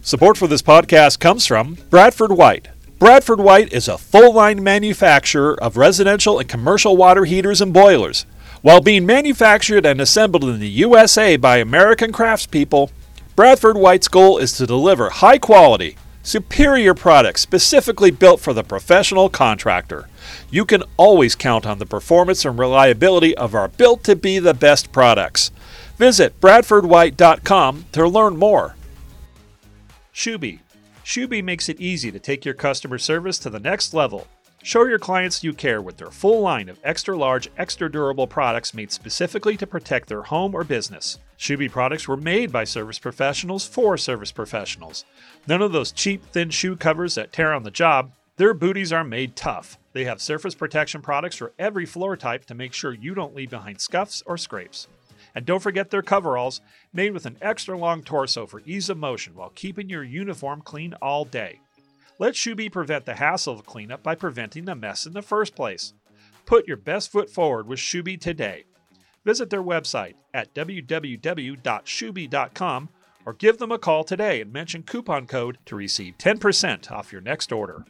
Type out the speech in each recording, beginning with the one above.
Support for this podcast comes from Bradford White. Bradford White is a full line manufacturer of residential and commercial water heaters and boilers. While being manufactured and assembled in the USA by American craftspeople, Bradford White's goal is to deliver high quality, superior products specifically built for the professional contractor. You can always count on the performance and reliability of our built to be the best products. Visit bradfordwhite.com to learn more. ShuBee. ShuBee makes it easy to take your customer service to the next level. Show your clients you care with their full line of extra large, extra durable products made specifically to protect their home or business. ShuBee products were made by service professionals for service professionals. None of those cheap, thin shoe covers that tear on the job. Their booties are made tough. They have surface protection products for every floor type to make sure you don't leave behind scuffs or scrapes. And don't forget their coveralls, made with an extra long torso for ease of motion while keeping your uniform clean all day. Let ShuBee prevent the hassle of cleanup by preventing the mess in the first place. Put your best foot forward with ShuBee today. Visit their website at www.shubee.com or give them a call today and mention coupon code to receive 10% off your next order.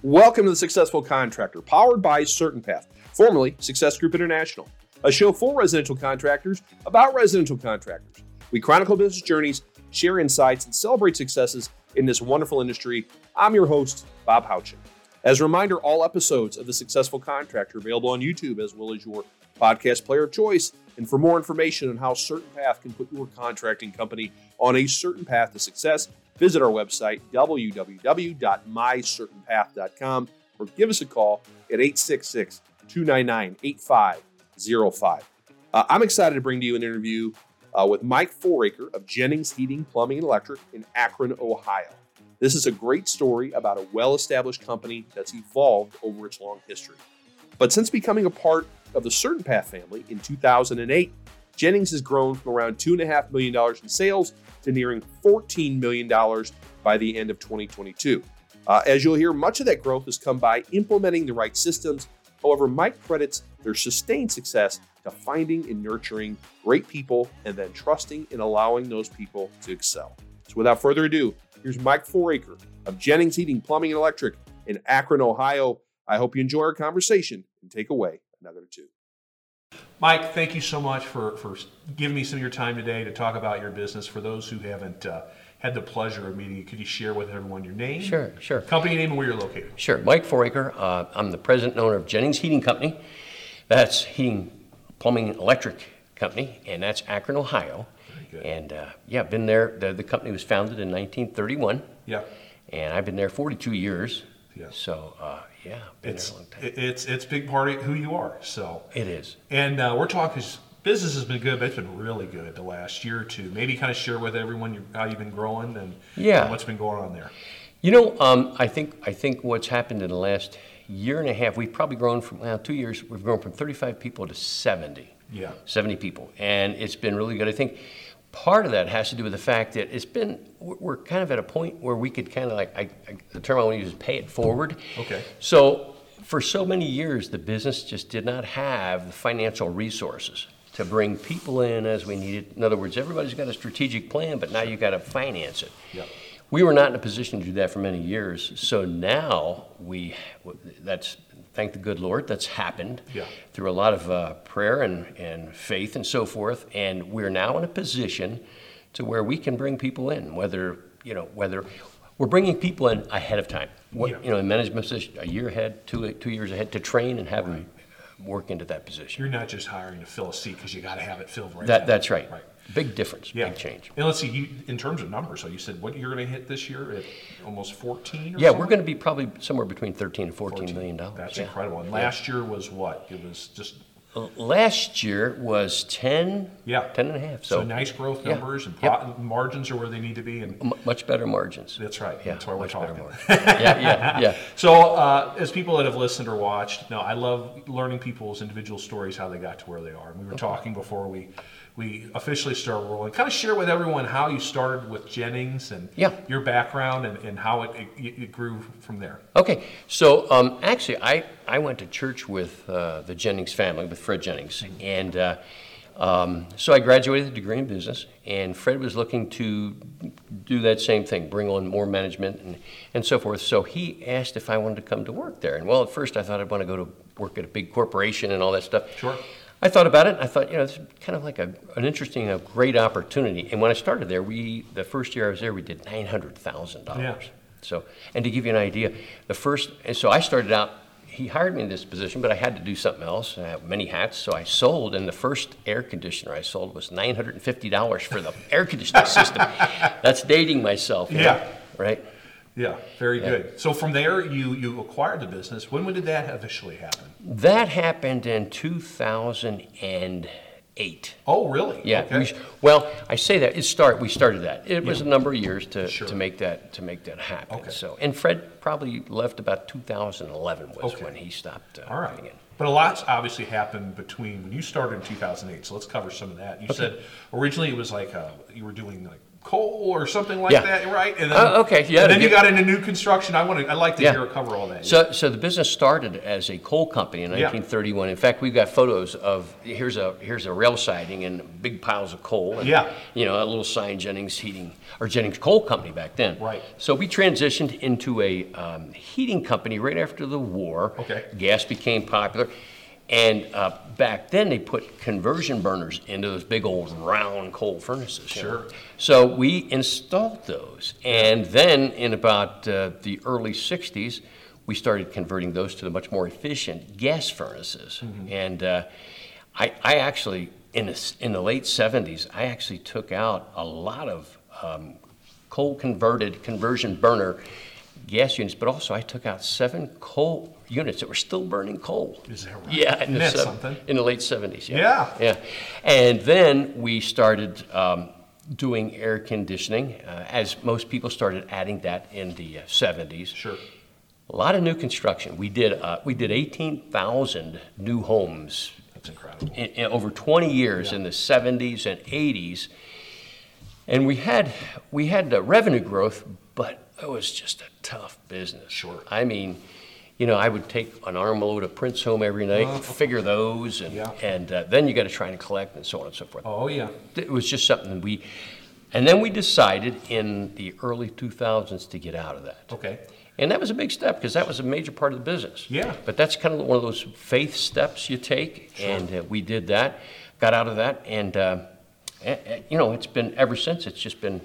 Welcome to the Successful Contractor, powered by CertainPath, formerly Success Group International, a show for residential contractors about residential contractors. We chronicle business journeys, share insights, and celebrate successes in this wonderful industry. I'm your host, Bob Houchin. As a reminder, all episodes of The Successful Contractor are available on YouTube as well as your podcast player of choice. And for more information on how CertainPath can put your contracting company on a certain path to success, visit our website, www.mycertainpath.com, or give us a call at 866 299 8505. Uh, I'm excited to bring to you an interview uh, with Mike Foraker of Jennings Heating, Plumbing, and Electric in Akron, Ohio. This is a great story about a well established company that's evolved over its long history. But since becoming a part of the CertainPath family in 2008, Jennings has grown from around $2.5 million in sales to nearing $14 million by the end of 2022. Uh, as you'll hear, much of that growth has come by implementing the right systems. However, Mike credits their sustained success to finding and nurturing great people and then trusting and allowing those people to excel. So, without further ado, here's Mike Foraker of Jennings Heating, Plumbing, and Electric in Akron, Ohio. I hope you enjoy our conversation and take away another two. Mike, thank you so much for, for giving me some of your time today to talk about your business. For those who haven't uh, had the pleasure of meeting you, could you share with everyone your name? Sure, sure. Company name and where you're located. Sure. Mike Foraker. Uh, I'm the president and owner of Jennings Heating Company. That's heating, plumbing, and electric company, and that's Akron, Ohio. good. And uh, yeah, been there. The, the company was founded in 1931, Yeah. and I've been there 42 years. Yeah. So uh, yeah, been It's there a long time. it's it's big part of who you are. So it is. and uh, we're talking business has been good, but it's been really good the last year or two. Maybe kind of share with everyone your, how you've been growing and Yeah. and what's been going on there. You know, um, I think I think what's happened in the last year and a half, we've probably grown from well, two years. We've grown from 35 people to 70. Yeah. 70 people, and it's been really good. I think part of that has to do with the fact that it's been we're kind of at a point where we could kind of like I, I, the term I want to use is pay it forward. Okay. So for so many years, the business just did not have the financial resources to bring people in as we needed. In other words, everybody's got a strategic plan, but now you've got to finance it. Yep. We were not in a position to do that for many years. So now we, that's, thank the good Lord, that's happened Yeah. through a lot of uh, prayer and, and faith and so forth. And we're now in a position to where we can bring people in, whether, you know, whether we're bringing people in ahead of time. What, Yeah. You know, in management position, a year ahead, two, two years ahead to train and have them work into that position. You're not just hiring to fill a seat because you got to have it filled right. That, now. that's right. Right. Big difference, Yeah. big change. And let's see, you, in terms of numbers, so you said what you're going to hit this year at almost 14 or Yeah, something? we're going to be probably somewhere between 13 and 14 million dollars. That's yeah. incredible. And last year was what? It was just Last year was 10, Yeah. 10 and a half. so, So, nice growth yeah. numbers and Yep. margins are where they need to be. And mu- much better margins. that's right. Yeah, that's why we're talking. margins. yeah, yeah, yeah. So, uh, as people that have listened or watched, no, I love learning people's individual stories, how they got to where they are. And we were talking before we we officially start rolling. Kind of share with everyone how you started with Jennings and Yeah. your background and, and how it, it, it grew from there. Okay, so um, actually, I, I went to church with uh, the Jennings family, with Fred Jennings, and uh, um, so I graduated with a degree in business. And Fred was looking to do that same thing, bring on more management and, and so forth. So he asked if I wanted to come to work there. And well, at first I thought I'd want to go to work at a big corporation and all that stuff. Sure. I thought about it. I thought, you know, it's kind of like a, an interesting, and a great opportunity. And when I started there, we the first year I was there, we did nine hundred thousand Yeah. dollars. So, and to give you an idea, the first, and so I started out. He hired me in this position, but I had to do something else. I have many hats, so I sold. And the first air conditioner I sold was nine hundred and fifty dollars for the air conditioning system. That's dating myself. Yeah. Right. Yeah, very good. So from there, you you acquired the business. When when did that officially happen? That happened in two thousand and eight. Oh, really? Yeah. Okay. We, well, I say that it start. We started that. It was a number of years to, Sure. to make that to make that happen. Okay. So, and Fred probably left about 2011 was Okay. when he stopped. Uh, All right. But a lot's obviously happened between when you started in 2008. So let's cover some of that. You said originally it was like uh, you were doing like coal or something like Yeah. that, right? And then, Uh, okay, yeah, And then you got into new construction. I want to. I like to Yeah. hear cover all that. So, so the business started as a coal company in Yeah. 1931. In fact, we've got photos of here's a here's a rail siding and big piles of coal. And, Yeah. You know, a little sign Jennings Heating or Jennings Coal Company back then. Right. So we transitioned into a um, heating company right after the war. Okay. Gas became popular. And uh, back then, they put conversion burners into those big old round coal furnaces. you know. Sure. So we installed those. And then in about uh, the early 60s, we started converting those to the much more efficient gas furnaces. Mm-hmm. And uh, I, I actually, in the, in the late 70s, I actually took out a lot of um, coal converted conversion burner gas units, but also I took out seven coal units that were still burning coal. Is that right? Yeah, in the, that sev- something? in the late 70s. Yeah. Yeah. And then we started um, doing air conditioning, uh, as most people started adding that in the uh, 70s. Sure. A lot of new construction. We did, uh, we did 18,000 new homes That's incredible. in, in over 20 years Yeah. in the 70s and 80s. And we had, we had the revenue growth, but it was just a tough business. Sure. I mean, you know, I would take an armload of prints home every night, figure those, and, Yeah. and uh, then you got to try and collect and so on and so forth. Oh yeah. It was just something we, and then we decided in the early 2000s to get out of that. Okay. And that was a big step because that was a major part of the business. Yeah. But that's kind of one of those faith steps you take, and uh, we did that, got out of that, and uh, you know it's been ever since. It's just been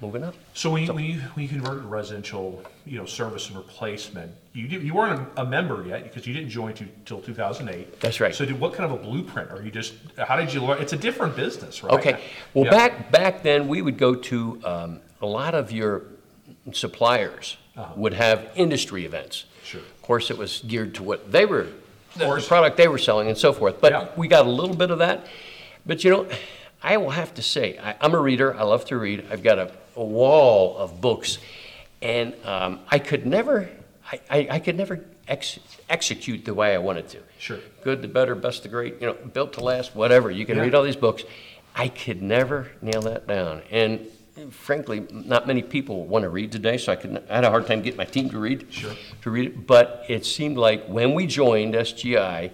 moving up. So when you, when you when you converted to residential, you know, service and replacement, you did, you weren't a, a member yet because you didn't join until 2008. That's right. So did, what kind of a blueprint? Are you just how did you learn? It's a different business, right? Okay. Well, Yeah. back back then we would go to um, a lot of your suppliers Uh-huh. would have industry events. Sure. Of course, it was geared to what they were, the, the product they were selling, and so forth. But Yeah. we got a little bit of that. But you know, I will have to say, I, I'm a reader. I love to read. I've got a, a wall of books, and um, I could never, I, I, I could never ex- execute the way I wanted to. Sure. Good, the better, best, the great. You know, built to last, whatever. You can Yeah. read all these books. I could never nail that down. And frankly, not many people want to read today, so I, could, I had a hard time getting my team to read. Sure. To read it. But it seemed like when we joined SGI,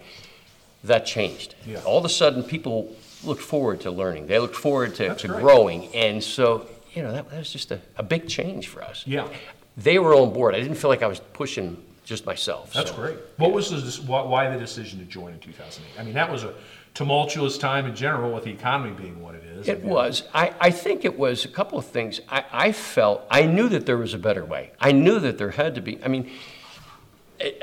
that changed. Yeah. All of a sudden, people looked forward to learning. They looked forward to, to growing. And so, you know, that, that was just a, a big change for us. Yeah. They were on board. I didn't feel like I was pushing just myself. That's so. great. What was the why, why the decision to join in 2008? I mean, that was a tumultuous time in general with the economy being what it is. It I mean, was. I, I think it was a couple of things. I, I felt, I knew that there was a better way. I knew that there had to be. I mean,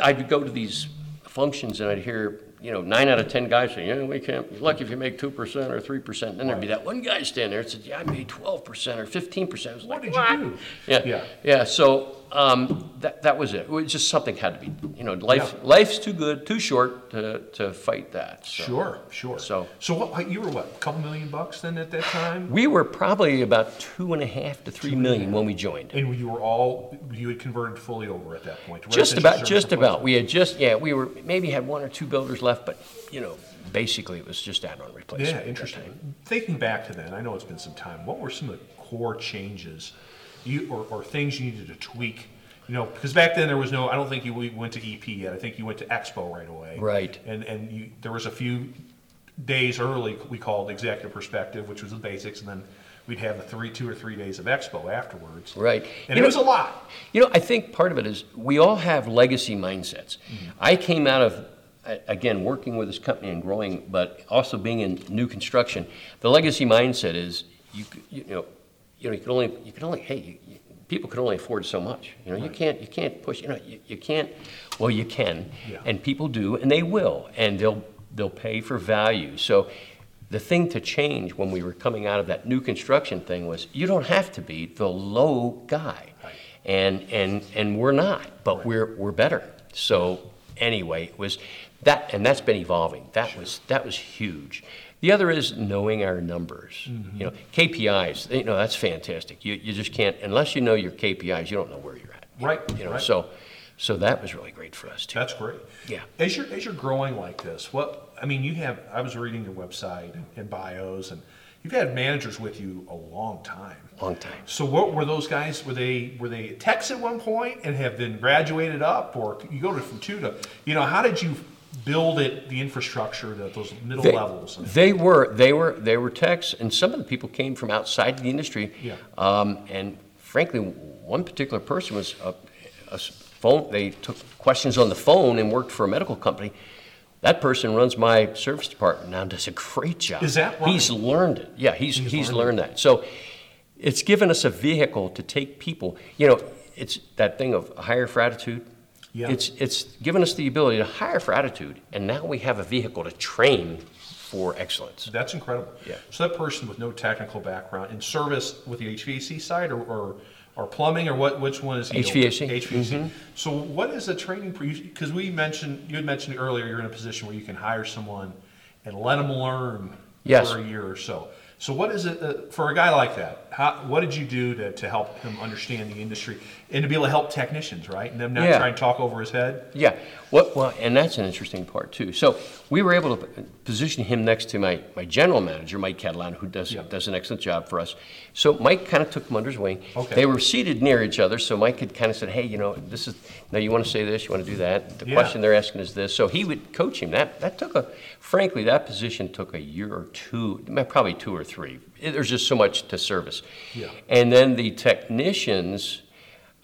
I'd go to these functions and I'd hear, you know, nine out of 10 guys say, yeah, we can't, you're lucky if you make 2% or 3%. Then there'd be that one guy standing there and said, yeah, I made 12% or 15%. I was What like, did you do? Yeah, Yeah. yeah. So um, that that was it. It was just something had to be. You know, life Yeah. life's too good, too short to, to fight that. So. Sure, sure. So- so what? You were what? A couple million bucks then at that time, We were probably about two and a half to three million when we joined. and you were all you had converted fully over at that point. Just about, just about. We had just, yeah, we were, maybe had one or two builders left, but, you know, basically it was just add-on replacement. Yeah, interesting. Thinking back to then, I know it's been some time. What were some of the core changes, you or, or things you needed to tweak, You know, because back then there was no. I don't think you went to EP yet. I think you went to Expo right away. Right. And and you, there was a few days early we called executive perspective, which was the basics, and then we'd have the three, two or three days of Expo afterwards. Right. And You it was a lot. You know, I think part of it is we all have legacy mindsets. Mm-hmm. I came out of, again, working with this company and growing, but also being in new construction. The legacy mindset is you, you know, you know, you can only, you can only, hey, you, you, people can only afford so much. You know, you can't, you can't push, you know, you, you can't, well, you can. Yeah. And people do, and they will, and they'll, they'll pay for value. So the thing to change when we were coming out of that new construction thing was you don't have to be the low guy. Right. And, and, and we're not, but we're, we're better. So anyway, it was that, and that's been evolving. That was, that was huge. The other is knowing our numbers. Mm-hmm. You know, KPIs, you know, that's fantastic. You, you just can't, unless you know your KPIs, you don't know where you're at. Right, You know, right. so, so that was really great for us too. That's great. Yeah. As you're as you're growing like this, what I mean, you have. I was reading your website and, and bios, and you've had managers with you a long time. Long time. So what were those guys? Were they were they techs at one point and have been graduated up, or you go to from two to you know how did you build it the infrastructure that those middle They- levels? They were, they were, they were techs, and some of the people came from outside the industry. Yeah. Um, and frankly, one particular person was a phone, they took questions on the phone and worked for a medical company. That person runs my service department now, and does a great job. Is that right? He's learned it. Yeah, he's, He's he's learned learned that. So it's given us a vehicle to take people, you know, it's that thing of hire for attitude. Yeah. It's, it's given us the ability to hire for attitude, and now we have a vehicle to train for excellence. That's incredible. Yeah. So that person with no technical background in service with the HVAC side or, or, or plumbing or what? Which one is he? HVAC. HVAC. So what is the training? Because we mentioned you had mentioned earlier you're in a position where you can hire someone and let them learn Yes. for a year or so. So what is it uh, for a guy like that? How, what did you do to, to help him understand the industry and to be able to help technicians, right? And them not Yeah. try and talk over his head. Yeah, well, well, and that's an interesting part too. So we were able to position him next to my, my general manager, Mike Catalano, who does Yeah. does an excellent job for us. So Mike kind of took him under his wing. Okay. They were seated near each other, so Mike had kind of said, "Hey, you know, this is now you want to say this, you want to do that. The Yeah. question they're asking is this." So he would coach him. That that took a, frankly, that position took a year or two, probably two or three. There's just so much to service. Yeah. And then the technicians.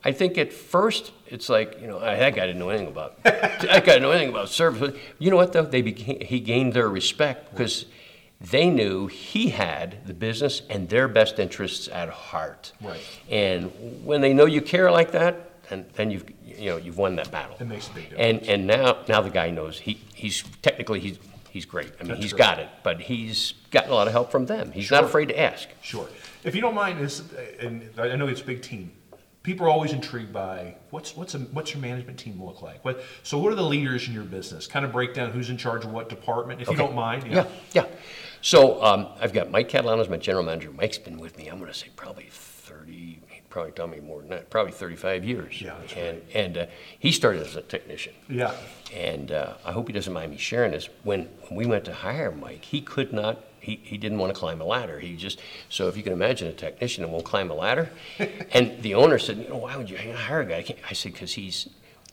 I think at first it's like you know that guy didn't know anything about that guy didn't know anything about service. But you know what though? They became, he gained their respect because they knew he had the business and their best interests at heart. Right. And when they know you care like that, then, then you've you know you've won that battle. It makes a big difference. And and now now the guy knows he he's technically he's he's great. I mean That's he's great. got it, but he's gotten a lot of help from them. He's not afraid to ask. Sure. If you don't mind, this, and I know it's a big team. People are always intrigued by what's what's a, what's your management team look like. What so what are the leaders in your business? Kind of break down who's in charge of what department, if you don't mind. Yeah, yeah. So um, I've got Mike Catalano as my general manager. Mike's been with me, I'm going to say probably 30, he probably tell me more than that, probably 35 years. Yeah, And, and uh, he started as a technician. Yeah. And uh, I hope he doesn't mind me sharing this. When, when we went to hire Mike, he could not, he, he didn't want to climb a ladder. He just, so if you can imagine a technician that won't climb a ladder. and the owner said, you know, why would you hire a guy? I, can't. I said, because he's,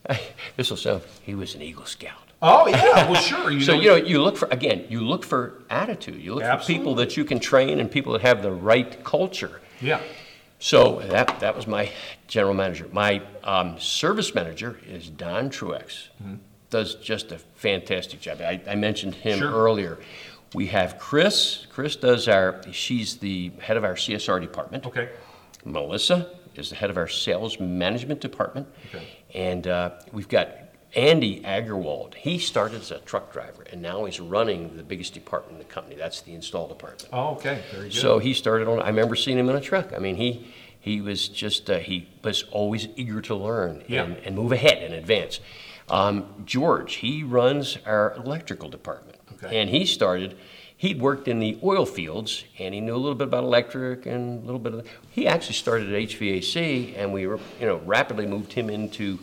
this will sound, he was an Eagle Scout. Oh yeah. Well, sure. You So know, you know, you look for again, you look for attitude. You look for people that you can train and people that have the right culture. Yeah. So that that was my general manager. My um, service manager is Don Truex. Mm-hmm. Does just a fantastic job. I, I mentioned him Sure. earlier. We have Chris. Chris does our. She's the head of our CSR department. Okay. Melissa is the head of our sales management department. Okay. And uh, we've got Andy Agarwald. He started as a truck driver, and now he's running the biggest department in the company. That's the install department. Oh, okay. Very good. So he started on. I remember seeing him in a truck. I mean, he he was just uh, he was always eager to learn Yeah. and, and move ahead and advance. Um, George, he runs our electrical department, Okay. and he started. He'd worked in the oil fields, and he knew a little bit about electric and a little bit of. He actually started at HVAC, and we were, you know, rapidly moved him into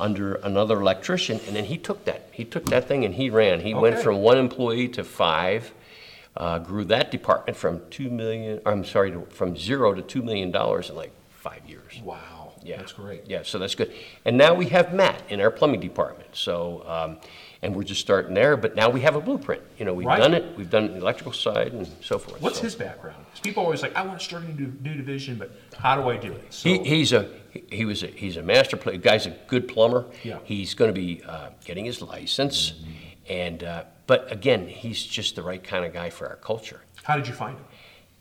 under another electrician, and then he took that. He took that thing and he ran. He went Okay. from one employee to five uh, grew that department from two million, I'm sorry, to- from zero to two million dollars in like five years. wow. yeah. That's great. Yeah, so that's good. And now we have Matt in our plumbing department. So, um, and we're just starting there, but now we have a blueprint. You know, we've Right. done it, we've done the electrical side and so forth. What's So- his background? 'Cause people are always like, I want to start a new, new division, but how do I do it? So, He, he's a, he was a, he's a master play, guy's a good plumber. Yeah. He's gonna be, uh, getting his license. And, uh, but again, he's just the right kind of guy for our culture. how did you find him?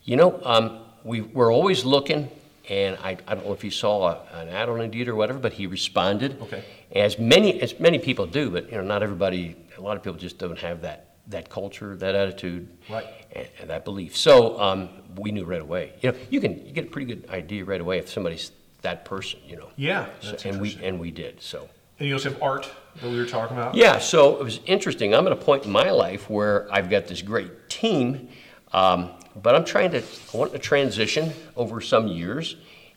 You know, um, we, we're always looking, and I, I don't know if you saw a, an ad on Indeed or whatever, but he responded. Okay. As many, as many people do, but, you know, not everybody, a lot of people just don't have that, that culture, that attitude. Right. And, and that belief. So, um, we knew right away. You know, you can, you get a pretty good idea right away if somebody's that person, you know. Yeah, So- And we, and we did, so. And you also have Art that we were talking about? Yeah, so it was interesting. I'm at a point in my life where I've got this great team, um, but I'm trying to, I want to transition over some years.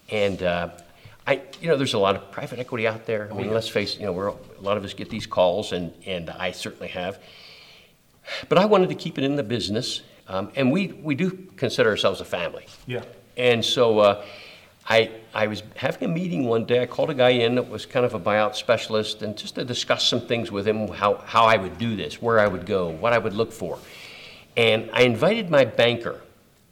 And uh, I, you know, there's a lot of private equity out there. I mean, let's face it, you know, we're, a lot of us get these calls, and, and I certainly have. But I wanted to keep it in the business, um, and we, we do consider ourselves a family. Yeah. And so uh, I, I was having a meeting one day. I called a guy in that was kind of a buyout specialist, and just to discuss some things with him, how, how I would do this, where I would go, what I would look for. And I invited my banker,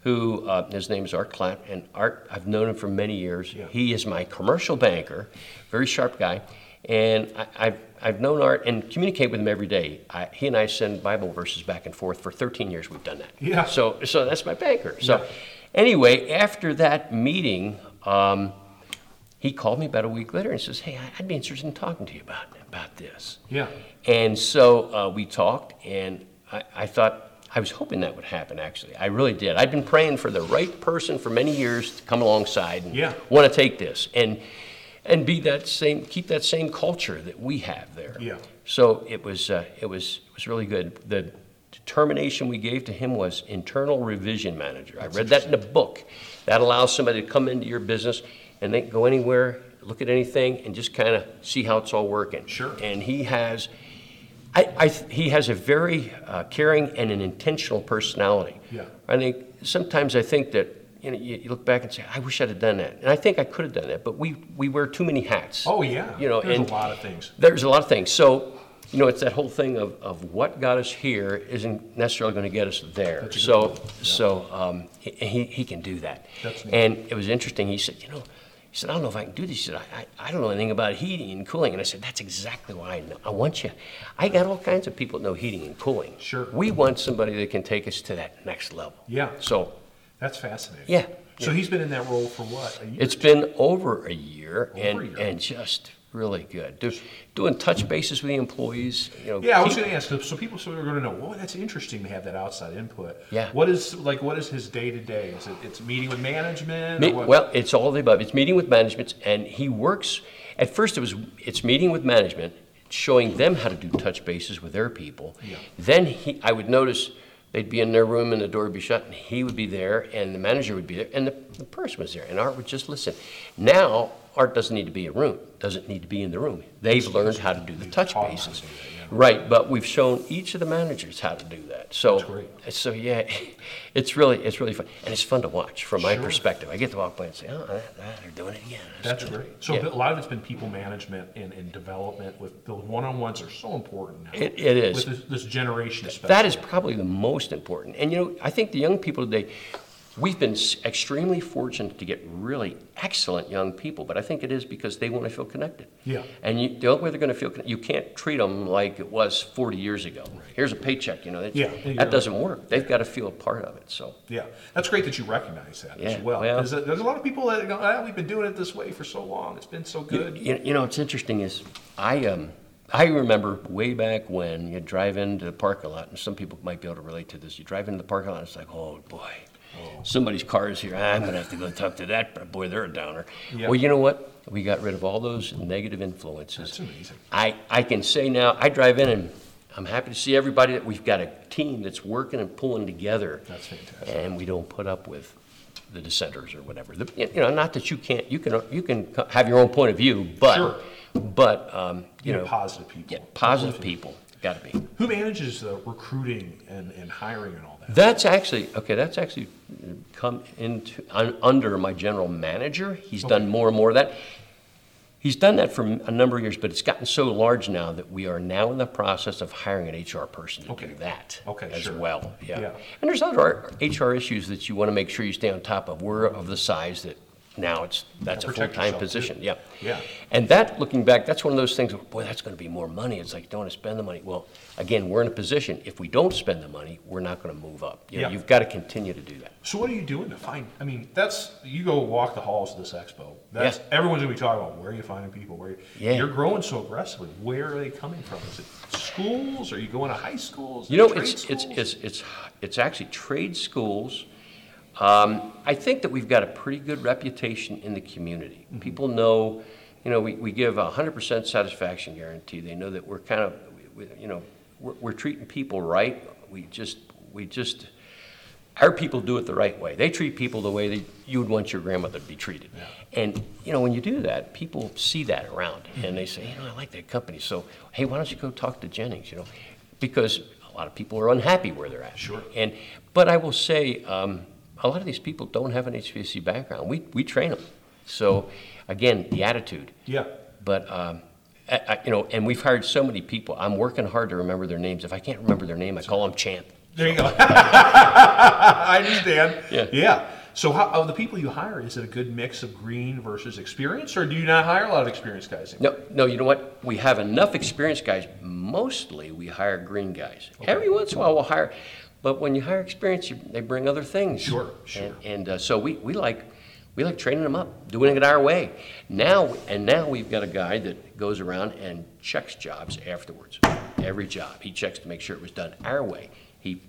who uh, his name is Art Klatt, and Art, I've known him for many years. Yeah. He is my commercial banker, very sharp guy, and I, I've I've known Art and communicate with him every day. I, he and I send Bible verses back and forth for 13 years. We've done that. Yeah. So so that's my banker. So Yeah. anyway, after that meeting. Um, he called me about a week later and says, "Hey, I- I'd be interested in talking to you about about this." Yeah. And so uh, we talked, and I, I thought, I was hoping that would happen, actually. I really did. I'd been praying for the right person for many years to come alongside and Yeah. want to take this and, and be that same, keep that same culture that we have there. Yeah. So it was, uh, it was, it was really good. The determination we gave to him was internal revision manager. I read that in a book. That allows somebody to come into your business and they can go anywhere, look at anything, and just kind of see how it's all working. Sure. And he has, I, I, he has a very uh, caring and an intentional personality. Yeah. I think sometimes I think that you know you, you look back and say, I wish I'd have done that, and I think I could have done that, but we we wear too many hats. Oh, yeah. You know, There's and a lot of things. There's a lot of things. So. You know, it's that whole thing of, of what got us here isn't necessarily going to get us there. That's a good So. Yeah. so um, he, he, he can do that. That's neat. and it was interesting. He said, you know, he said, I don't know if I can do this. He said, I, I, I don't know anything about heating and cooling. And I said, that's exactly why I know. I want you. I got all kinds of people that know heating and cooling. Sure. We want somebody that can take us to that next level. Yeah. So That's fascinating. Yeah. So he's been in that role for what? A year? it's been over a year, and, Over a year. and just really good. Do, doing touch bases with the employees. You know, Yeah, I was going to ask. So people sort of going to know. Well, that's interesting to have that outside input. Yeah. What is like? What is his day to day? Is it it's meeting with management? Me-? Well, it's all the above. It's meeting with management, and he works. At first, it was it's meeting with management, showing them how to do touch bases with their people. Yeah. Then he, I would notice they'd be in their room and the door would be shut, and he would be there, and the manager would be there, and the, the person was there, and Art would just listen. Now, Art doesn't need to be in a room. Doesn't need to be in the room. They've learned how to do the touch taught 'em how bases. Do that, yeah. Right, but we've shown each of the managers how to do that. So, That's great. so yeah, it's really it's really fun, and it's fun to watch from my Sure. perspective. I get to walk by and say, "Oh, they're doing it again." That's good." great. So Yeah. a lot of it's been people management and, and development. With the one-on-ones are so important now. It- it is. with this, this generation, especially. That is probably the most important. And you know, I think the young people today, we've been extremely fortunate to get really excellent young people, but I think it is because they want to feel connected. Yeah. And you, the only way they're going to feel connected, you can't treat them like it was 40 years ago. Here's a paycheck, you know. That, Yeah, that doesn't work. They've got to feel a part of it. So. Yeah, that's great that you recognize that Yeah, as well. well- 'Cause there's a lot of people that go, ah, we've been doing it this way for so long. It's been so good. You, you know, what's interesting is I um I remember way back when you drive into the parking lot, and some people might be able to relate to this. You drive into the parking lot, and it's like, oh boy, somebody's car is here. I'm gonna have to go talk to that. Boy, they're a downer. Yeah. Well, you know what? We got rid of all those negative influences. That's amazing. I I can say now, I drive in and. I'm happy to see everybody that we've got a team that's working and pulling together. That's fantastic. And we don't put up with the dissenters or whatever. The- You know, not that you can't, you can, you can have your own point of view, but, Sure. but, um, you You know. know, positive people. Yeah, positive people, gotta be. Who manages the recruiting and, and hiring and all that? That's actually, okay, that's actually come into, un- under my general manager. He's done more and more of that. He's done that for a number of years, but it's gotten so large now that we are now in the process of hiring an HR person to Okay. do that Okay, as sure. well. Yeah. Yeah. And there's other HR issues that you want to make sure you stay on top of. We're of the size that now it's that's a Protect full-time yourself, too. position. Yeah. Yeah. And that, looking back, that's one of those things. Boy, that's going to be more money. It's like don't want to spend the money. Well, again, we're in a position. If we don't spend the money, we're not going to move up. You know, Yeah. You've got to continue to do that. So what are you doing to find? I mean, that's you go walk the halls of this expo. That's Yeah. everyone's gonna be talking about where are you finding people. Where you, Yeah. you're growing so aggressively. Where are they coming from? Is it schools? Are you going to high schools? You know, Trade it's, it's, schools? it's, it's, it's actually trade schools. Um, I think that we've got a pretty good reputation in the community. Mm-hmm. People know, you know, we, we give a hundred percent satisfaction guarantee. They know that we're kind of, we, you know, we're, we're treating people right. We just, we just, our people do it the right way. They treat people the way that you would want your grandmother to be treated. And, you know, when you do that, people see that around and they say, you know, I like that company. So, hey, why don't you go talk to Jennings, you know? Because a lot of people are unhappy where they're at. Sure. And, but I will say, um, a lot of these people don't have an HVAC background. We, we train them. So, again, the attitude. yeah. But, um, I, I, you know, and we've hired so many people. I'm working hard to remember their names. If I can't remember their name, I call them Champ. There you go. I understand. Yeah. Yeah. So, how, of the people you hire, is it a good mix of green versus experience, or do you not hire a lot of experienced guys? No, no, you know what? We have enough experienced guys. Mostly, we hire green guys. Every once in a while, we'll hire, but when you hire experienced, you, they bring other things. Sure, sure. And, and uh, so we, we like we like training them up, doing it our way. Now and now we've got a guy that goes around and checks jobs afterwards. Every job he checks to make sure it was done our way. He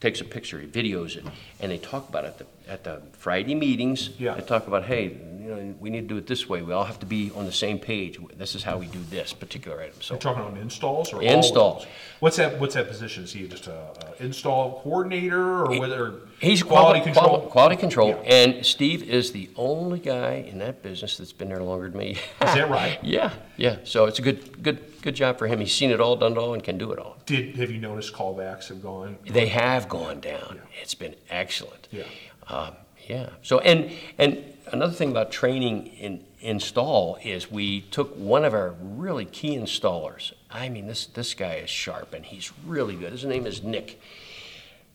takes a picture, he videos it, and they talk about it at the, at the Friday meetings. Yeah. They talk about, hey, you know, we need to do it this way. We all have to be on the same page. This is how we do this particular item. So You're talking on installs or all Installs. What's that? What's that position? Is he just a, a install coordinator, or whether he's quality quality control? Quality control. Yeah. And Steve is the only guy in that business that's been there longer than me. Is that right? yeah, yeah. So it's a good, good, good job for him. He's seen it all, done it all, and can do it all. Did have you noticed callbacks have gone? They have gone down. It's been excellent. Yeah. Um, yeah. So and and another thing about training in install is we took one of our really key installers. I mean, this this guy is sharp and he's really good. His name is Nick,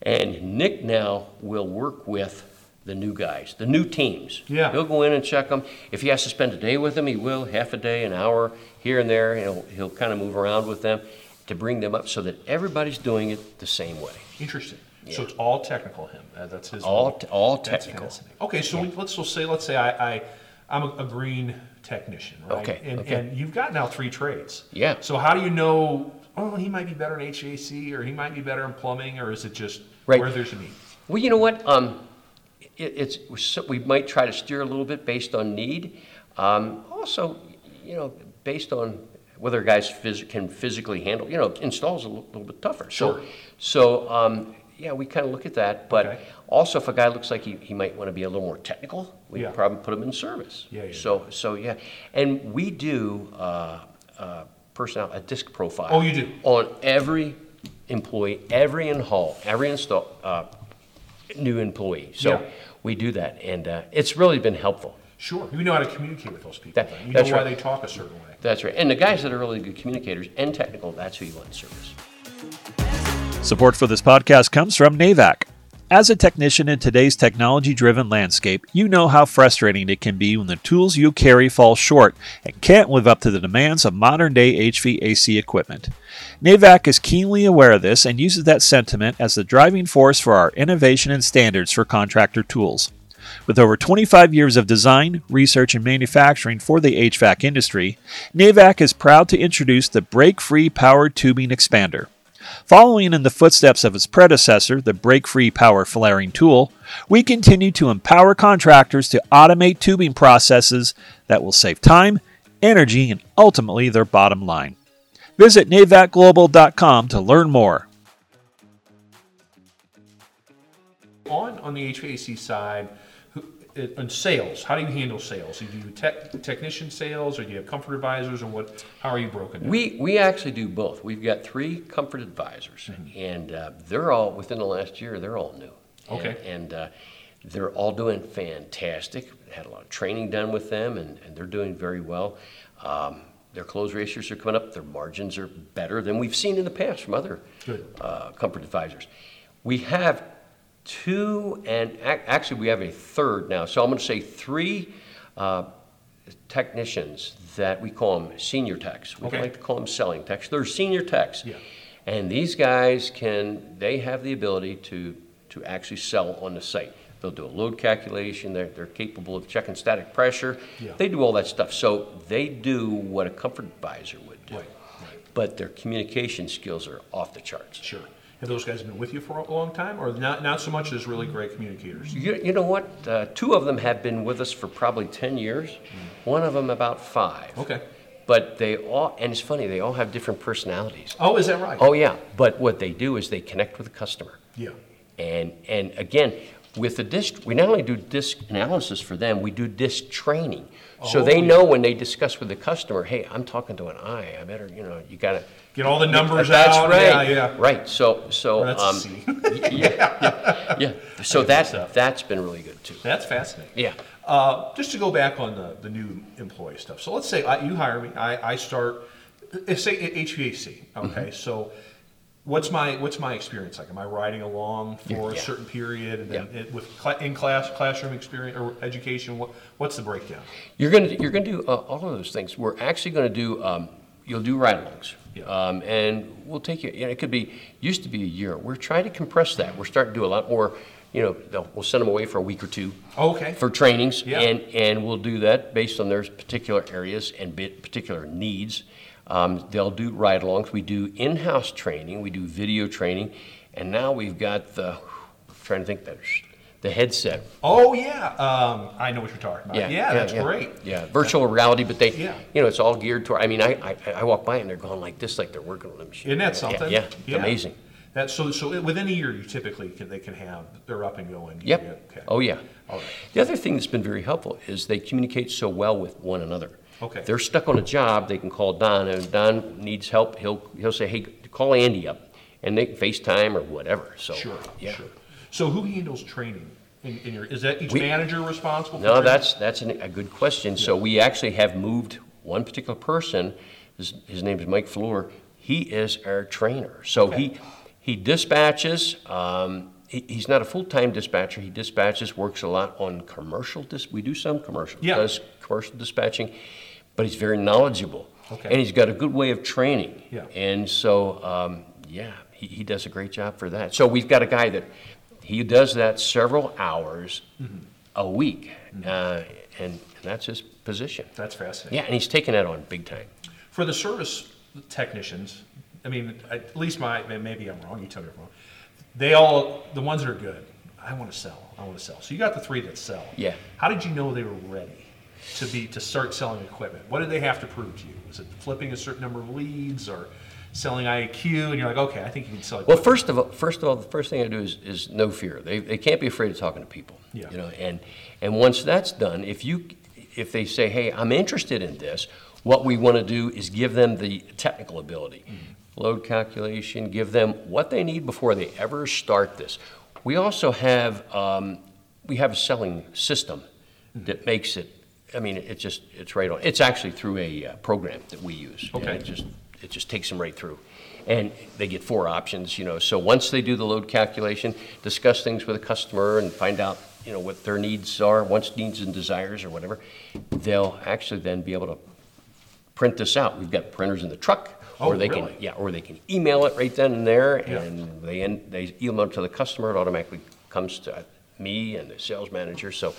and Nick now will work with the new guys, the new teams. Yeah. He'll go in and check them. If he has to spend a day with them, he will. Half a day, an hour here and there. He'll he'll kind of move around with them to bring them up so that everybody's doing it the same way. Interesting. So it's all technical. Him. Uh, that's his. All role. t- all technical. Okay, so we, let's just say let's say I, I I'm a, a green technician, right? Okay, And, okay. and you've got now three trades. Yeah. So how do you know? Oh, he might be better in HVAC, or he might be better in plumbing, or is it just Right. where there's a need? Well, you know what? Um, it, it's so we might try to steer a little bit based on need. Um, also, you know, based on whether guys phys- can physically handle. You know, installs a little, little bit tougher. Sure. So, so um, yeah, we kind of look at that. But Okay. also, if a guy looks like he, he might want to be a little more technical, we Yeah. probably put him in service. Yeah, yeah, So so yeah, and we do uh, uh, personnel a DISC profile. Oh, you do? on every employee, every in hall, every install, uh, new employee. So Yeah. we do that, and uh, it's really been helpful. Sure. You know how to communicate with those people. That- then. You that's know why right. they talk a certain way. That's right. And the guys that are really good communicators and technical, that's who you want in service. Support for this podcast comes from NAVAC. As a technician in today's technology driven landscape, you know how frustrating it can be when the tools you carry fall short and can't live up to the demands of modern day HVAC equipment. NAVAC is keenly aware of this and uses that sentiment as the driving force for our innovation and standards for contractor tools. With over 25 years of design, research, and manufacturing for the HVAC industry, NAVAC is proud to introduce the Break Free power Tubing Expander. Following in the footsteps of its predecessor, the Break Free Power Flaring tool, we continue to empower contractors to automate tubing processes that will save time, energy, and ultimately their bottom line. Visit navacglobal.com to learn more. On on the HVAC side, on sales, how do you handle sales? Do you do tech, technician sales, or do you have comfort advisors, or what? How are you broken? down? We, we actually do both. We've got three comfort advisors, and uh, they're all, within the last year, they're all new. Okay. And, and uh, They're all doing fantastic. Had a lot of training done with them, and, and they're doing very well. Um, their close ratios are coming up. Their margins are better than we've seen in the past from other uh, comfort advisors. We have two, and ac- actually, we have a third now. So I'm going to say three uh, technicians that we call them senior techs. We Okay. like to call them selling techs. They're senior techs. Yeah. And these guys can, they have the ability to, to actually sell on the site. They'll do a load calculation, they're, they're capable of checking static pressure. Yeah. They do all that stuff. So they do what a comfort advisor would do. Right, right. But their communication skills are off the charts. Sure. Have those guys been with you for a long time, or not? Not so much as really great communicators. You, you know what? Uh, two of them have been with us for probably 10 years, one of them about five. Mm. Okay. But they all, and it's funny, they all have different personalities. Oh, is that right? Oh, yeah. But what they do is they connect with the customer. Yeah. And, and again, with the DISC, we not only do DISC analysis for them, we do disc training. So Oh, they yeah. know when they discuss with the customer, hey, I'm talking to an eye, I better, you know, you gotta. Get all the numbers That's out. right. Yeah, yeah. Right, so, so, that's um, C. yeah, yeah, yeah. So that, that's been really good too. That's fascinating. Yeah. Uh, just to go back on the, the new employee stuff. So let's say I, you hire me. I, I start, say HVAC. Okay. Mm-hmm. So what's my what's my experience like? Am I riding along for a certain period and then Yeah. it, with cla- in class classroom experience or education? What, what's the breakdown? You're gonna, you're gonna do uh, all of those things. We're actually gonna do, um, you'll do ride-alongs. Yeah. Um, and we'll take you, you know, it could be, used to be a year. We're trying to compress that. We're starting to do a lot more, you know, they'll- we'll send them away for a week or two. Okay. For trainings. Yeah. And, and we'll do that based on their particular areas and bit, particular needs. Um, they'll do ride-alongs. We do in-house training. We do video training. And now we've got the, trying to think, the, the headset. Oh yeah, um, I know what you're talking about. Yeah, that's great. Yeah, virtual reality, but they, Yeah. you know, it's all geared toward, I mean, I, I, I walk by and they're going like this, like they're working on a machine. Isn't that Yeah, something? Yeah, it's amazing. That so so within a year, you typically can, they can have they're up and going. Yep. Okay. Oh, yeah. All right. The other thing that's been very helpful is they communicate so well with one another. Okay. If they're stuck on a job, they can call Don, and if Don needs help, he'll, he'll say, hey, call Andy up, and they can FaceTime or whatever, so. Sure. Yeah. Sure. So who handles training in, in your? Is that each We- manager responsible? for No, training? that's, that's an- a good question. So we actually have moved one particular person, his, his name is Mike Fleur. He is our trainer. So he, he dispatches, um, he, he's not a full-time dispatcher. He dispatches, works a lot on commercial dis, we do some commercial. Yeah. Does commercial dispatching, but he's very knowledgeable. Okay. And he's got a good way of training. Yeah. And so, um, yeah, he, he does a great job for that. So we've got a guy that, he does that several hours Mm-hmm. a week, uh, and, and that's his position. That's fascinating. Yeah, and he's taking that on big time. For the service technicians, I mean, at least my maybe I'm wrong. You tell me I'm wrong. They all the ones that are good. I want to sell. I want to sell. So you got the three that sell. Yeah. How did you know they were ready to be to start selling equipment? What did they have to prove to you? Was it flipping a certain number of leads or selling IAQ? And you're like, okay, I think you can sell. Well, first of all, first of all, the first thing I do is, is no fear. They, they can't be afraid of talking to people. Yeah. You know, and and once that's done, if you if they say, hey, I'm interested in this, what we want to do is give them the technical ability, load calculation, give them what they need before they ever start this. We also have um, we have a selling system that makes it. I mean, it just it's right on. It's actually through a uh, program that we use. and Okay. it just it just takes them right through. And they get four options, you know. So once they do the load calculation, discuss things with a customer and find out, you know, what their needs are, wants, needs, and desires, or whatever, they'll actually then be able to print this out. We've got printers in the truck, Oh, or they really? can, yeah, or they can email it right then and there, Yeah. and they en- they email it to the customer. It automatically comes to me and the sales manager. So.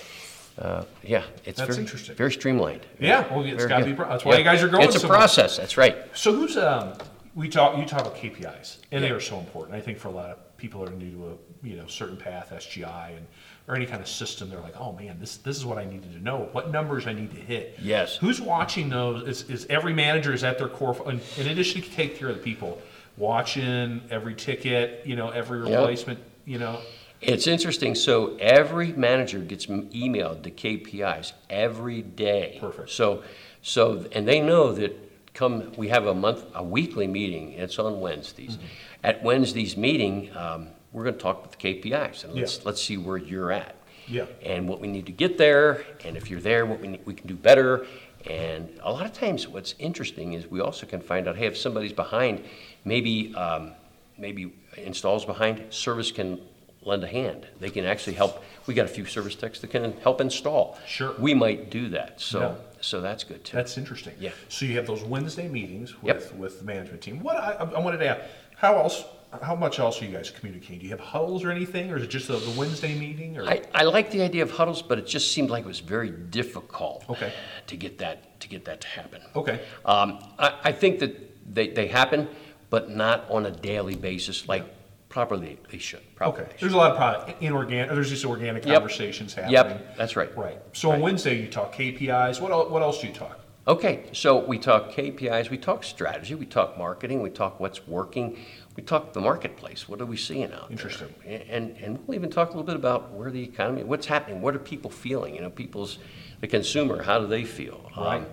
Uh, yeah, it's That's very, interesting. very streamlined. Yeah, well, it's Very gotta be pro- that's why you guys are growing It's a so much. process. That's right. So who's um? We talk. You talk about KPIs, and they are so important. I think for a lot of people that are new to a you know CertainPath, SGI, and or any kind of system, they're like, oh man, this this is what I needed to know. What numbers I need to hit. Yes. Who's watching those? Is, is every manager is at their core? In, in addition to take care of the people, watching every ticket, you know, every Yep. replacement, you know. It's interesting. So every manager gets emailed the KPIs every day. Perfect. So, so, and they know that come, we have a month, a weekly meeting, it's on Wednesdays. Mm-hmm. At Wednesday's meeting, um, we're gonna talk with the KPIs, and let's, Yeah. let's see where you're at. Yeah. And what we need to get there, and if you're there, what we, need, we can do better. And a lot of times, what's interesting is we also can find out, hey, if somebody's behind, maybe um, maybe installs behind, service can lend a hand. They can actually help. We got a few service techs that can help install. Sure. We might do that. So Yeah. so that's good too. That's interesting. Yeah. So you have those Wednesday meetings Yep. with, with the management team. What I, I wanted to ask, how else, how much else are you guys communicating? Do you have huddles or anything, or is it just the, the Wednesday meeting? Or I, I like the idea of huddles, but it just seemed like it was very difficult Okay. to get that to get that to happen. okay, Um, I, I think that they, they happen, but not on a daily basis like probably they should. Probably okay. There's a lot of pro- inorganic. There's just organic Yep. conversations happening. Yep, that's right. Right. So on Wednesday you talk KPIs. What el- what else do you talk? Okay, so we talk KPIs, we talk strategy, we talk marketing, we talk what's working, we talk the marketplace. What are we seeing out there? Interesting. And and we'll even talk a little bit about where the economy, what's happening, what are people feeling? You know, people's the consumer, how do they feel? Right. Um,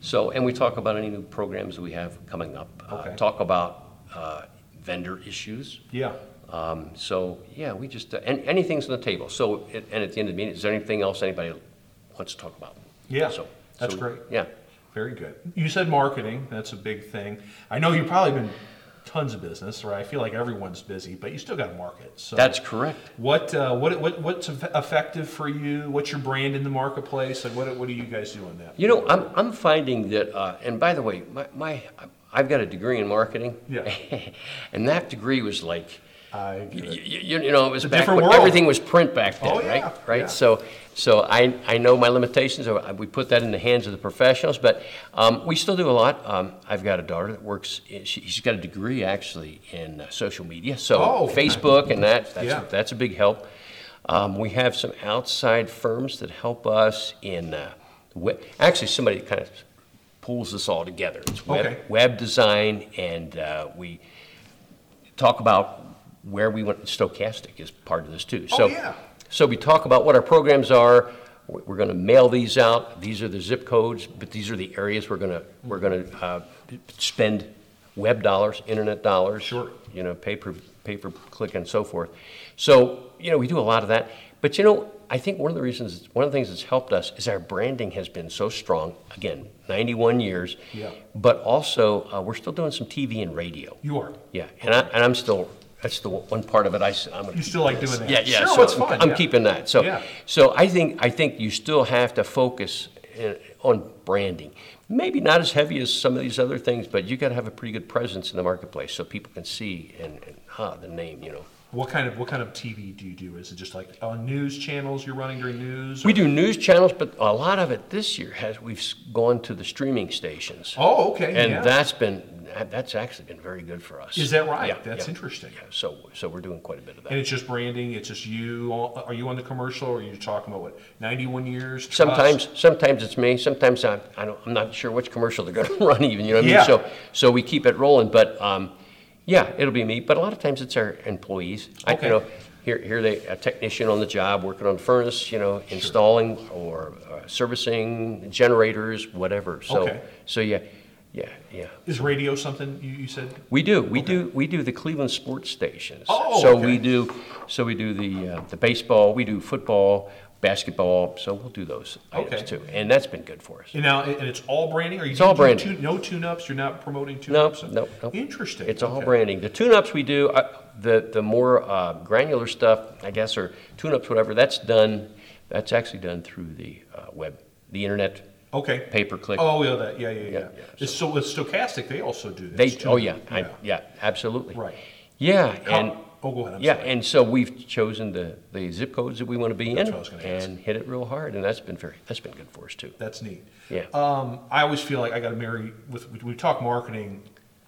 so, and we talk about any new programs that we have coming up. Uh, Okay. talk about uh, vendor issues. Yeah. Um, so, yeah, we just, uh, and anything's on the table. So, it- and at the end of the meeting, is there anything else anybody wants to talk about? Yeah, So, that's so, great. Yeah. Very good. You said marketing. That's a big thing. I know you've probably been tons of business, right? I feel like everyone's busy, but you still got to market. So That's correct. What, uh, what, what, what's eff- effective for you? What's your brand in the marketplace? Like, what, what do you guys do on that? You know, I'm, I'm finding that, uh, and by the way, my, my, I've got a degree in marketing. Yeah. and that degree was like, I you, you, you know, it was a back when world. everything was print back then, Oh, yeah, right? Right. yeah. So, so I, I know my limitations. We put that in the hands of the professionals, but um, we still do a lot. Um, I've got a daughter that works. She, she's got a degree actually in uh, social media, so Oh, Facebook and that. That's Yeah. that's a big help. Um, we have some outside firms that help us in uh, actually somebody kind of pulls this all together. It's web, Okay. web design, and uh, we talk about where we went. Stochastic is part of this too. Oh, So, yeah. so we talk about what our programs are. We're going to mail these out. These are the zip codes, but these are the areas we're going to we're going to uh, spend web dollars, internet dollars. Sure. You know, pay per pay per click and so forth. So you know, we do a lot of that. But you know, I think one of the reasons, one of the things that's helped us is our branding has been so strong. Again, 91 years. Yeah. But also, uh, we're still doing some TV and radio. You are. Yeah, and, I, and I'm still. That's the one part of it. I, am You still like doing that? Yeah, yeah. Sure, so it's I'm, fun, I'm yeah. keeping that. So, Yeah. so I think I think you still have to focus uh, on branding. Maybe not as heavy as some of these other things, but you got to have a pretty good presence in the marketplace so people can see and, and huh, the name. You know. What kind of what kind of TV do you do? Is it just like on news channels you're running during news? We do news channels, but a lot of it this year has we've gone to the streaming stations, Oh, okay. and yeah. that's been that's actually been very good for us. Is that right? Yeah, That's yeah. interesting. Yeah, so so we're doing quite a bit of that. And it's just branding. It's just you. all- Are you on the commercial, or are you talking about what? Ninety-one years. trust? Sometimes, sometimes it's me. Sometimes I, I don't, I'm not sure which commercial they're going to run. Even you know what I mean. So, so we keep it rolling. But um, yeah, it'll be me. But a lot of times it's our employees. I, Okay. you know, here, here they a technician on the job working on the furnace. You know, installing or uh, servicing generators, whatever. So, Okay. so yeah, yeah, yeah. Is radio something you, you said? We do. We do. We do the Cleveland sports stations. Oh, so okay. we do. So we do the uh, the baseball. We do football, basketball. So we'll do those items Okay. too, and that's been good for us. And now, and it's all branding. Are you? It's all doing branding. tune- no tune-ups. You're not promoting No, tune-ups. no, no. Interesting. It's all Okay. branding. The tune-ups we do, uh, the the more uh, granular stuff, I guess, or tune-ups, whatever. That's done. That's actually done through the uh, web, the internet, Okay. pay-per-click. Oh, yeah, that, yeah, yeah, yeah. Yeah. It's so with stochastic, they also do this. They, too. oh yeah, I, yeah, absolutely. Right. Yeah, and go ahead, I'm yeah, and so we've chosen the, the zip codes that we want to be That's in what I was gonna ask. and hit it real hard, and that's been very that's been good for us too. That's neat. Yeah. Um, I always feel like I got to marry with. We, talk marketing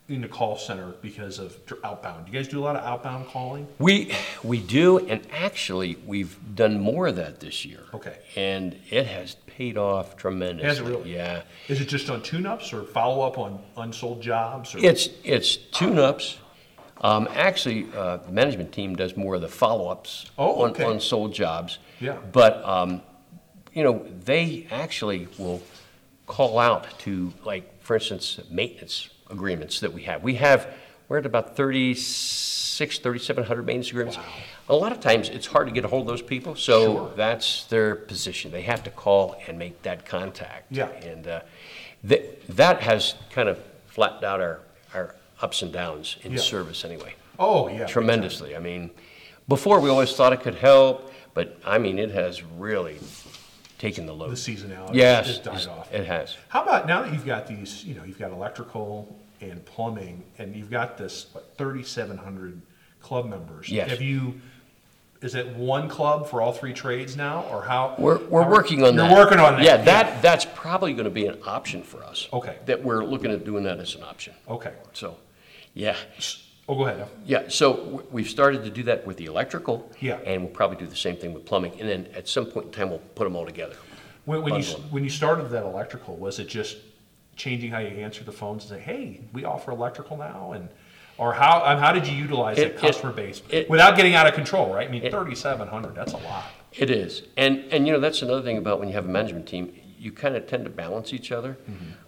in the call center because of outbound. Do you guys do a lot of outbound calling? We we do, and actually we've done more of that this year. Okay. and it has paid off tremendously. Has it really? Yeah, Is it just on tune-ups or follow up on unsold jobs? Or? it's it's tune-ups. Um, actually, uh, the management team does more of the follow-ups Oh, on, okay. on sold jobs. Yeah. But um, you know, they actually will call out to, like, for instance, maintenance agreements that we have. We have we're at about 36, 3,700 maintenance agreements. Wow. A lot of times, it's hard to get a hold of those people, so Sure. that's their position. They have to call and make that contact. Yeah. And uh, that, that has kind of flattened out our, our ups and downs in Yeah. service anyway Oh, yeah. tremendously. I mean, before we always thought it could help, but I mean, it has really taken the load. The seasonality Yes, has died it's- off. it has. How about now that you've got these, you know, you've got electrical and plumbing, and you've got this what, 3,700 club members? Yes. Have you? Is it one club for all three trades now, or how? We're, we're how- working on that. You're working on that. Yeah, that, that's probably going to be an option for us. Okay. That we're looking at doing that as an option. Okay. So, yeah, Oh, go ahead. yeah. So w- we've started to do that with the electrical. Yeah. And we'll probably do the same thing with plumbing. And then at some point in time, we'll put them all together. When, when you Bundle 'em. when you started that electrical, was it just changing how you answer the phones and say, "Hey, we offer electrical now," and or how um, how did you utilize It- that customer base it- without getting out of control? Right? I mean, 3,700. That's a lot. It is, and and you know that's another thing about when you have a management team, you kind of tend to balance each other.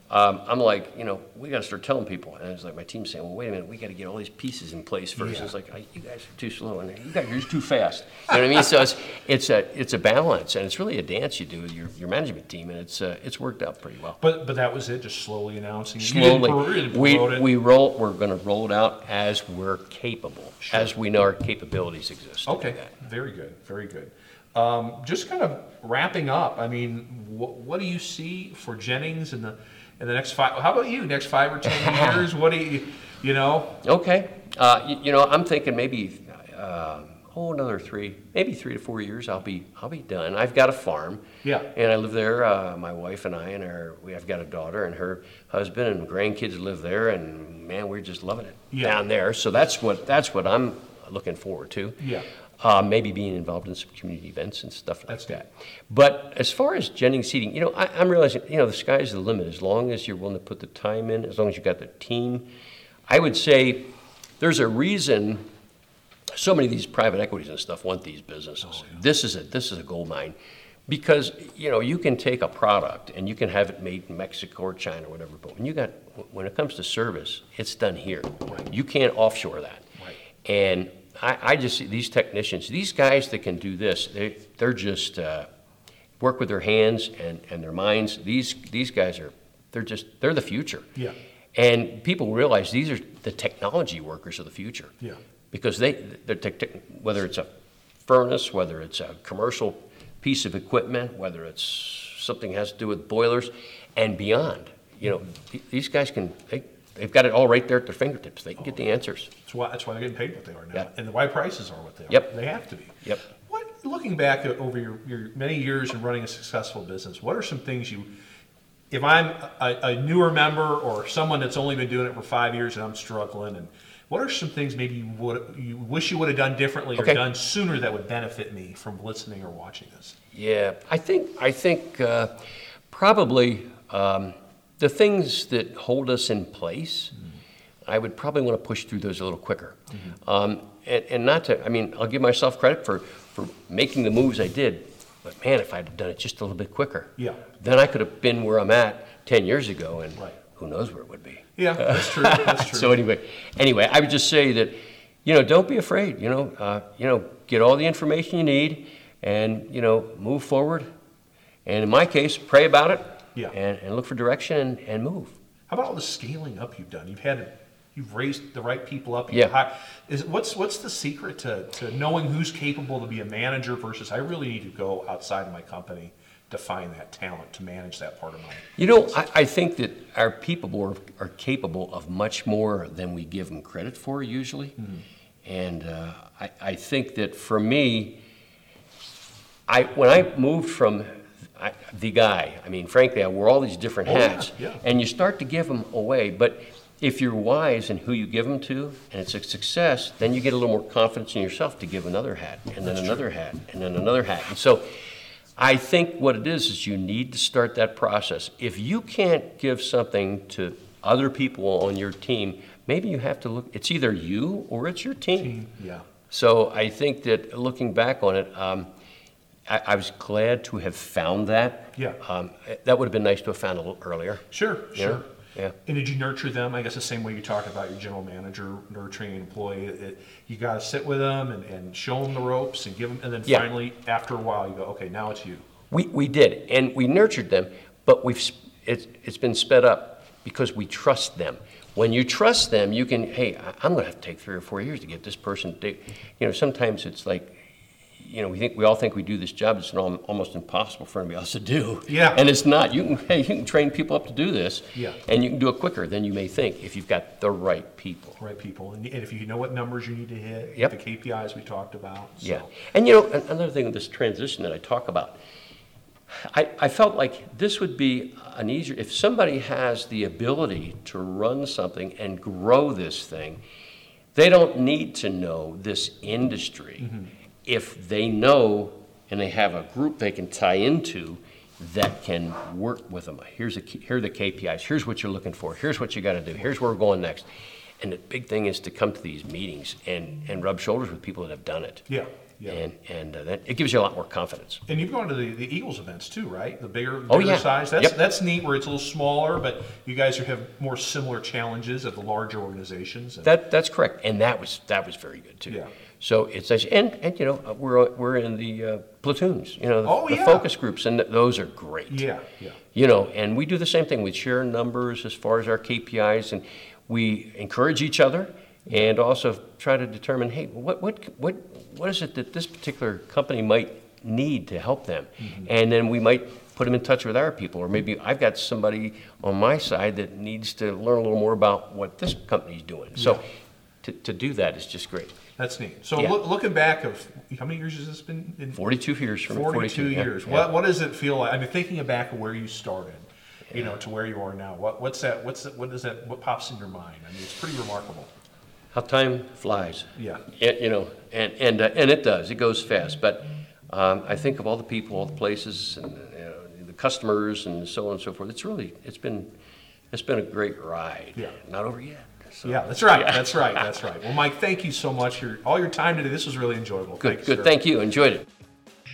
Um, I'm like, you know, we got to start telling people, and it's like my team's saying, well, wait a minute, we got to get all these pieces in place first. Yeah. It's like, "I- you guys are too slow, and you guys are too fast. You know what I mean? So it's it's a it's a balance, and it's really a dance you do with your, your management team, and it's uh, it's worked out pretty well. But but that was it. Just slowly announcing. Slowly, pro- you didn't we it. we roll. We're going to roll it out as we're capable, as we know our capabilities exist. Okay, very good, very good. Um, just kind of wrapping up. I mean, what, what do you see for Jennings and the in the next five? How about you? Next five or ten years? What do you, you know? Okay. Uh, you, you know, I'm thinking maybe, uh, oh, another three, maybe three to four years. I'll be, I'll be done. I've got a farm. Yeah. And I live there. Uh, my wife and I and our, we have got a daughter and her husband and grandkids live there, and man, we're just loving it Yeah. down there. So that's what, that's what I'm looking forward to. Yeah. Uh, maybe being involved in some community events and stuff like That's that. But as far as Jennings Heating, you know, I, I'm realizing, you know, the sky's the limit. As long as you're willing to put the time in, as long as you've got the team, I would say there's a reason so many of these private equities and stuff want these businesses. This is a this is a gold mine because you know you can take a product and you can have it made in Mexico or China or whatever, but when you got when it comes to service, it's done here. You can't offshore that. Right. And I, I just see these technicians, these guys that can do this, they they're just uh, work with their hands and, and their minds. These these guys are they're just they're the future. Yeah. And people realize these are the technology workers of the future. Yeah. Because they, tech, tech, whether it's a furnace, whether it's a commercial piece of equipment, whether it's something has to do with boilers and beyond. You know, th- these guys can, they, they've got it all right there at their fingertips. They can get the answers. That's why that's why they're getting paid what they are now, Yeah. and why prices are what they are. Yep. They have to be. Yep. What looking back at- over your, your many years in running a successful business, what are some things you if I'm a, a newer member or someone that's only been doing it for five years and I'm struggling, and what are some things maybe you would you wish you would have done differently or done sooner that would benefit me from listening or watching this? Yeah, I think I think uh, probably um, the things that hold us in place. I would probably want to push through those a little quicker, um, and, and not to. I mean, I'll give myself credit for for making the moves I did, but man, if I'd done it just a little bit quicker, Yeah. then I could have been where I'm at ten years ago, and Right. who knows where it would be. Yeah, that's true. That's true. So anyway, anyway, I would just say that, you know, don't be afraid. You know, uh, you know, get all the information you need, and you know, move forward. And in my case, pray about it. Yeah. And, and look for direction and, and move. How about all the scaling up you've done? You've had, you've raised the right people up. Yeah. hi- Is what's what's the secret to, to knowing who's capable to be a manager versus I really need to go outside of my company to find that talent to manage that part of my. You know, I, I think that our people are, are capable of much more than we give them credit for usually. And uh, I, I think that for me, I, when I moved from I, the guy, I mean, frankly, I wore all these different Oh, yeah, hats, yeah. and you start to give them away. But if you're wise in who you give them to, and it's a success, then you get a little more confidence in yourself to give another hat, and then another hat, and then another hat. And so, I think what it is is you need to start that process. If you can't give something to other people on your team, maybe you have to look. It's either you or it's your team. Yeah. So I think that looking back on it, um, I, I was glad to have found that. Yeah. Um, that would have been nice to have found a little earlier. Sure, Yeah. sure. Yeah. And did you nurture them? I guess the same way you talk about your general manager nurturing an employee. It, you got to sit with them and, and show them the ropes and give them, and then Yeah. finally, after a while, you go, okay, now it's you. We, we did, and we nurtured them, but we've, it's, it's been sped up because we trust them. When you trust them, you can, hey, I- I'm gonna have to take three or four years to get this person to, you know, sometimes it's like, you know, we think, we all think we do this job, it's al- almost impossible for anybody else to do. Yeah. And it's not, you can, hey, you can train people up to do this. Yeah. And you can do it quicker than you may think if you've got the right people. Right, people, and, and if you know what numbers you need to hit, Yep. the KPIs we talked about. so- Yeah, and you know, another thing with this transition that I talk about, I, I felt like this would be an easier, if somebody has the ability to run something and grow this thing, they don't need to know this industry. Mm-hmm. If they know and they have a group they can tie into that can work with them. Here's a, here are the KPIs, here's what you're looking for, here's what you gotta do, here's where we're going next. And the big thing is to come to these meetings and, and rub shoulders with people that have done it. Yeah, yeah. And, and uh, that, it gives you a lot more confidence. And you've gone to the, the Eagles events too, right? The bigger, Oh, bigger yeah. size. That's Yep. that's neat. Where it's a little smaller, but you guys have more similar challenges of the larger organizations. That, that's correct, and that was, that was very good too. Yeah. So it's, nice. and, and, you know, we're, we're in the uh, platoons, you know, the- Oh, the yeah. focus groups, and th- those are great. yeah, yeah. You know, and we do the same thing. We share numbers as far as our KPIs, and we encourage each other, and also try to determine, hey, what what what what is it that this particular company might need to help them, and then we might put them in touch with our people, or maybe I've got somebody on my side that needs to learn a little more about what this company's doing. So, to, to do that is just great. That's neat. So Yeah. look, looking back of how many years has this been? In, Forty-two years from 42 yeah, years. yeah. What what does it feel like? I mean, thinking back of where you started, you know, to where you are now. What what's that? What's that? What does that? What pops in your mind? I mean, it's pretty remarkable. How time flies. Yeah. Yeah, you know, and, and, uh, and it does, it goes fast, but, um, I think of all the people, all the places, and, you know, the customers and so on and so forth, it's really, it's been, it's been a great ride. Yeah. Not over yet. So- Yeah, that's right. That's right. That's right. Well, Mike, thank you so much for all your time today. This was really enjoyable. Good, Thank you, good, sir. thank you, enjoyed it.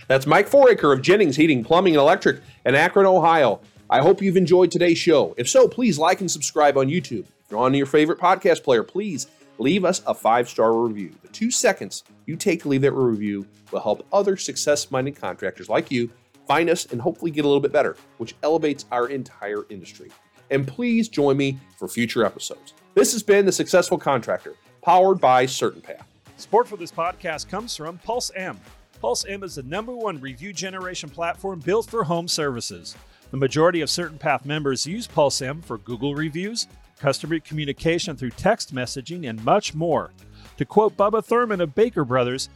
That's Mike Foraker of Jennings Heating, Plumbing, and Electric in Akron, Ohio. I hope you've enjoyed today's show. If so, please like and subscribe on YouTube. If you're on your favorite podcast player, please leave us a five star review. The two seconds you take to leave that review will help other success minded contractors like you find us and hopefully get a little bit better, which elevates our entire industry. And please join me for future episodes. This has been The Successful Contractor, powered by CertainPath. Support for this podcast comes from PulseM. Pulse M is the number one review generation platform built for home services. The majority of CertainPath members use PulseM for Google reviews, customer communication through text messaging, and much more. To quote Bubba Thurman of Baker Brothers,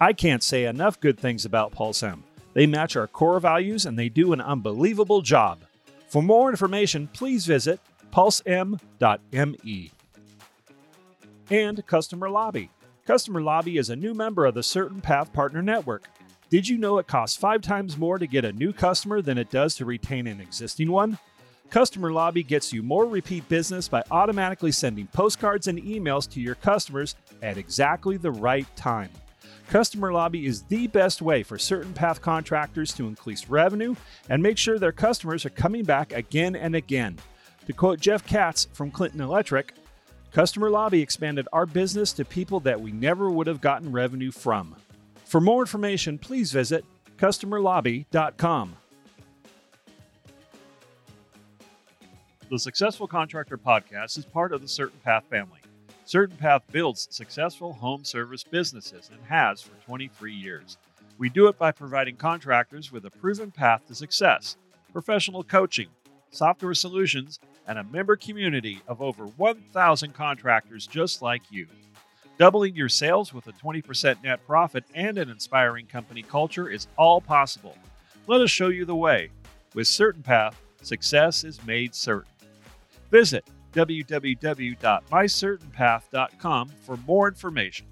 I can't say enough good things about PulseM. They match our core values and they do an unbelievable job. For more information, please visit pulsem.me. And Customer Lobby. Customer Lobby is a new member of the CertainPath Partner Network. Did you know it costs five times more to get a new customer than it does to retain an existing one? Customer Lobby gets you more repeat business by automatically sending postcards and emails to your customers at exactly the right time. Customer Lobby is the best way for CertainPath contractors to increase revenue and make sure their customers are coming back again and again. To quote Jeff Katz from Clinton Electric, Customer Lobby expanded our business to people that we never would have gotten revenue from. For more information, please visit customerlobby.com. The Successful Contractor Podcast is part of the CertainPath family. CertainPath builds successful home service businesses and has for 23 years. We do it by providing contractors with a proven path to success, professional coaching, software solutions, and a member community of over 1,000 contractors just like you. Doubling your sales with a 20% net profit and an inspiring company culture is all possible. Let us show you the way. With CertainPath, success is made certain. Visit www.mycertainpath.com for more information.